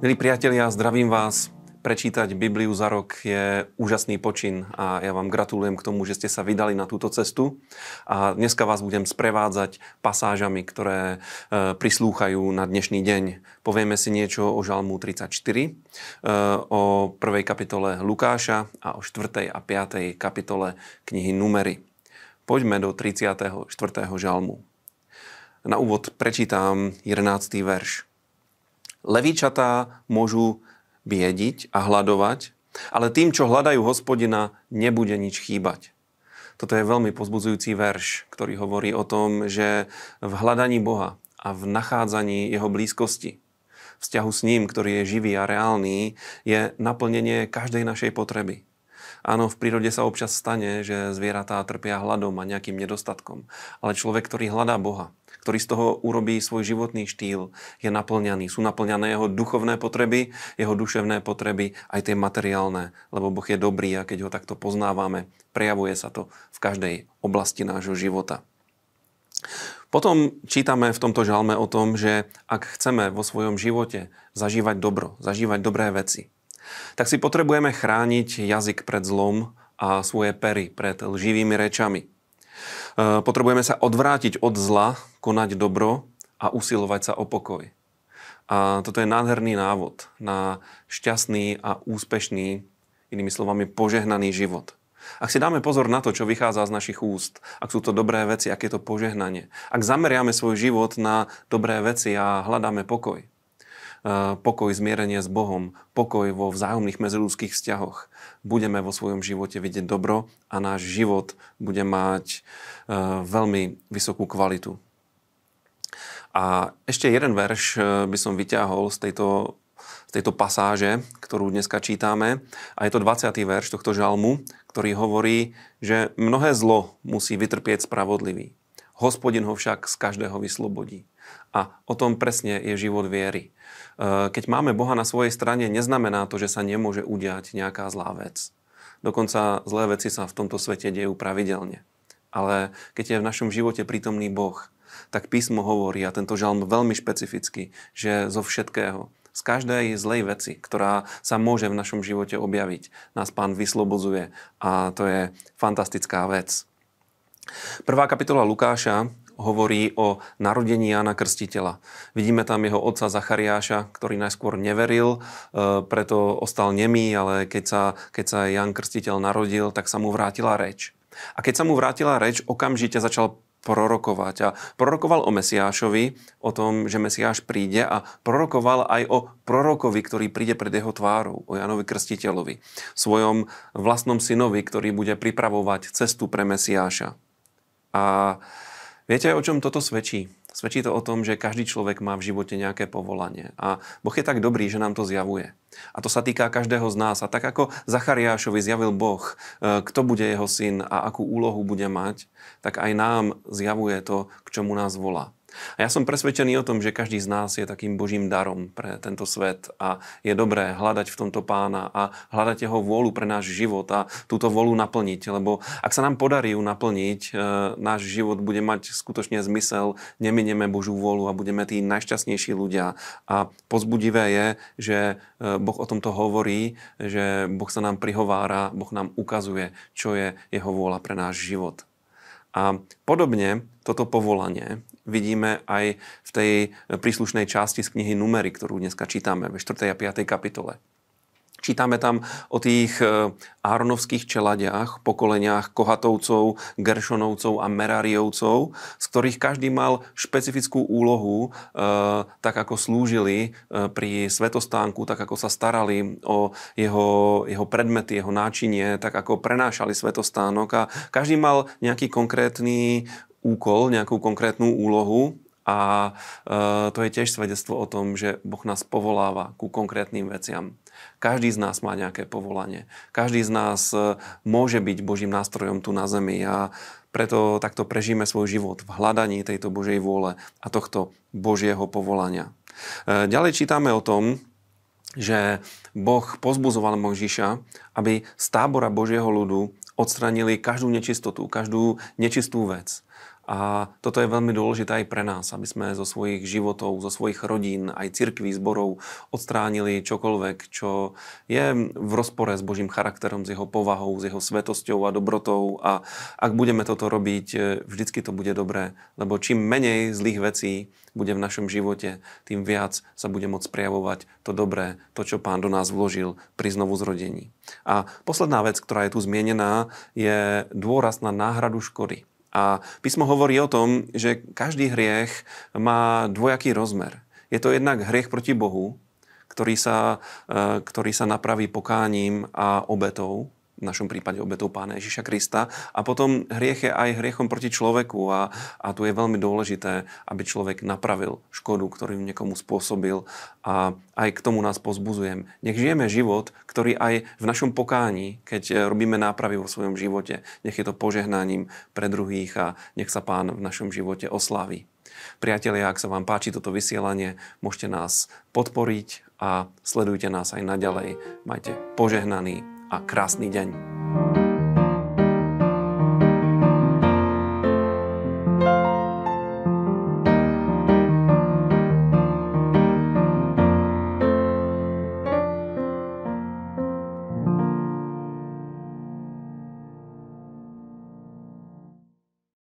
Milí priatelia, zdravím vás. Prečítať Bibliu za rok je úžasný počin a ja vám gratulujem k tomu, že ste sa vydali na túto cestu. A dneska vás budem sprevádzať pasážami, ktoré e, prislúchajú na dnešný deň. Povieme si niečo o Žalmu 34, e, o prvej kapitole Lukáša a o 4. a 5. kapitole knihy Numery. Poďme do 34. žalmu. Na úvod prečítam 11. verš. Levíčatá môžu biediť a hľadovať, ale tým, čo hľadajú hospodina, nebude nič chýbať. Toto je veľmi pozbudzujúci verš, ktorý hovorí o tom, že v hľadaní Boha a v nachádzaní jeho blízkosti, vzťahu s ním, ktorý je živý a reálny, je naplnenie každej našej potreby. Áno, v prírode sa občas stane, že zvieratá trpia hladom a nejakým nedostatkom. Ale človek, ktorý hľadá Boha, ktorý z toho urobí svoj životný štýl, je naplňaný. Sú naplňané jeho duchovné potreby, jeho duševné potreby, aj tie materiálne, lebo Boh je dobrý a keď ho takto poznávame, prejavuje sa to v každej oblasti nášho života. Potom čítame v tomto žalme o tom, že ak chceme vo svojom živote zažívať dobro, zažívať dobré veci, tak si potrebujeme chrániť jazyk pred zlom a svoje pery pred lživými rečami. E, potrebujeme sa odvrátiť od zla, konať dobro a usilovať sa o pokoj. A toto je nádherný návod na šťastný a úspešný, inými slovami požehnaný život. Ak si dáme pozor na to, čo vychádza z našich úst, ak sú to dobré veci, ak je to požehnanie, ak zameriame svoj život na dobré veci a hľadáme pokoj, pokoj, zmierenie s Bohom, pokoj vo vzájomných medziludských vzťahoch. Budeme vo svojom živote vidieť dobro a náš život bude mať veľmi vysokú kvalitu. A ešte jeden verš by som vyťahol z tejto, z tejto pasáže, ktorú dneska čítame. A je to 20. verš tohto žalmu, ktorý hovorí, že mnohé zlo musí vytrpieť spravodlivý. Hospodin ho však z každého vyslobodí. A o tom presne je život viery. E, keď máme Boha na svojej strane, neznamená to, že sa nemôže udiať nejaká zlá vec. Dokonca zlé veci sa v tomto svete dejú pravidelne. Ale keď je v našom živote prítomný Boh, tak písmo hovorí, a tento žalm veľmi špecificky, že zo všetkého, z každej zlej veci, ktorá sa môže v našom živote objaviť, nás pán vyslobodzuje a to je fantastická vec. Prvá kapitola Lukáša hovorí o narodení Jana Krstiteľa. Vidíme tam jeho otca Zachariáša, ktorý najskôr neveril, e, preto ostal nemý, ale keď sa, keď sa Jan Krstiteľ narodil, tak sa mu vrátila reč. A keď sa mu vrátila reč, okamžite začal prorokovať. A prorokoval o Mesiášovi, o tom, že Mesiáš príde a prorokoval aj o prorokovi, ktorý príde pred jeho tvárou, o Janovi Krstiteľovi, svojom vlastnom synovi, ktorý bude pripravovať cestu pre Mesiáša. A Viete, o čom toto svedčí? Svedčí to o tom, že každý človek má v živote nejaké povolanie. A Boh je tak dobrý, že nám to zjavuje. A to sa týka každého z nás. A tak ako Zachariášovi zjavil Boh, e, kto bude jeho syn a akú úlohu bude mať, tak aj nám zjavuje to, k čomu nás volá. A ja som presvedčený o tom, že každý z nás je takým božím darom pre tento svet a je dobré hľadať v tomto pána a hľadať jeho vôľu pre náš život a túto vôľu naplniť. Lebo ak sa nám podarí ju naplniť, e, náš život bude mať skutočne zmysel, neminieme Božú vôľu a budeme tí najšťastnejší ľudia. A pozbudivé je, že e, Boh o tomto hovorí, že Boh sa nám prihovára, Boh nám ukazuje, čo je jeho vôľa pre náš život. A podobne toto povolanie vidíme aj v tej príslušnej časti z knihy Numery, ktorú dneska čítame ve 4. a 5. kapitole. Čítame tam o tých e, Áronovských čeladiach, pokoleniach Kohatovcov, Geršonovcov a Merariovcov, z ktorých každý mal špecifickú úlohu, e, tak ako slúžili e, pri svetostánku, tak ako sa starali o jeho, jeho predmety, jeho náčinie, tak ako prenášali svetostánok a každý mal nejaký konkrétny úkol, nejakú konkrétnu úlohu a to je tiež svedectvo o tom, že Boh nás povoláva ku konkrétnym veciam. Každý z nás má nejaké povolanie. Každý z nás e, môže byť Božím nástrojom tu na zemi a preto takto prežíme svoj život v hľadaní tejto Božej vôle a tohto Božieho povolania. E, ďalej čítame o tom, že Boh pozbuzoval Mojžiša, aby z tábora Božieho ľudu odstranili každú nečistotu, každú nečistú vec A toto je veľmi dôležité aj pre nás, aby sme zo svojich životov, zo svojich rodín, aj cirkví, zborov odstránili čokoľvek, čo je v rozpore s Božím charakterom, s jeho povahou, s jeho svetosťou a dobrotou. A ak budeme toto robiť, vždycky to bude dobré, lebo čím menej zlých vecí bude v našom živote, tým viac sa bude môcť prejavovať to dobré, to, čo Pán do nás vložil pri znovu zrodení. A posledná vec, ktorá je tu zmienená, je dôraz na náhradu škody. A písmo hovorí o tom, že každý hriech má dvojaký rozmer. Je to jednak hriech proti Bohu, ktorý sa, e, ktorý sa napraví pokáním a obetou, v našom prípade obetou Pána Ježiša Krista. A potom hriech je aj hriechom proti človeku a, a tu je veľmi dôležité, aby človek napravil škodu, ktorú niekomu spôsobil a aj k tomu nás pozbuzujem. Nech žijeme život, ktorý aj v našom pokání, keď robíme nápravy vo svojom živote, nech je to požehnaním pre druhých a nech sa Pán v našom živote oslaví. Priatelia, ak sa vám páči toto vysielanie, môžete nás podporiť a sledujte nás aj naďalej. Majte požehnaný a krásny deň.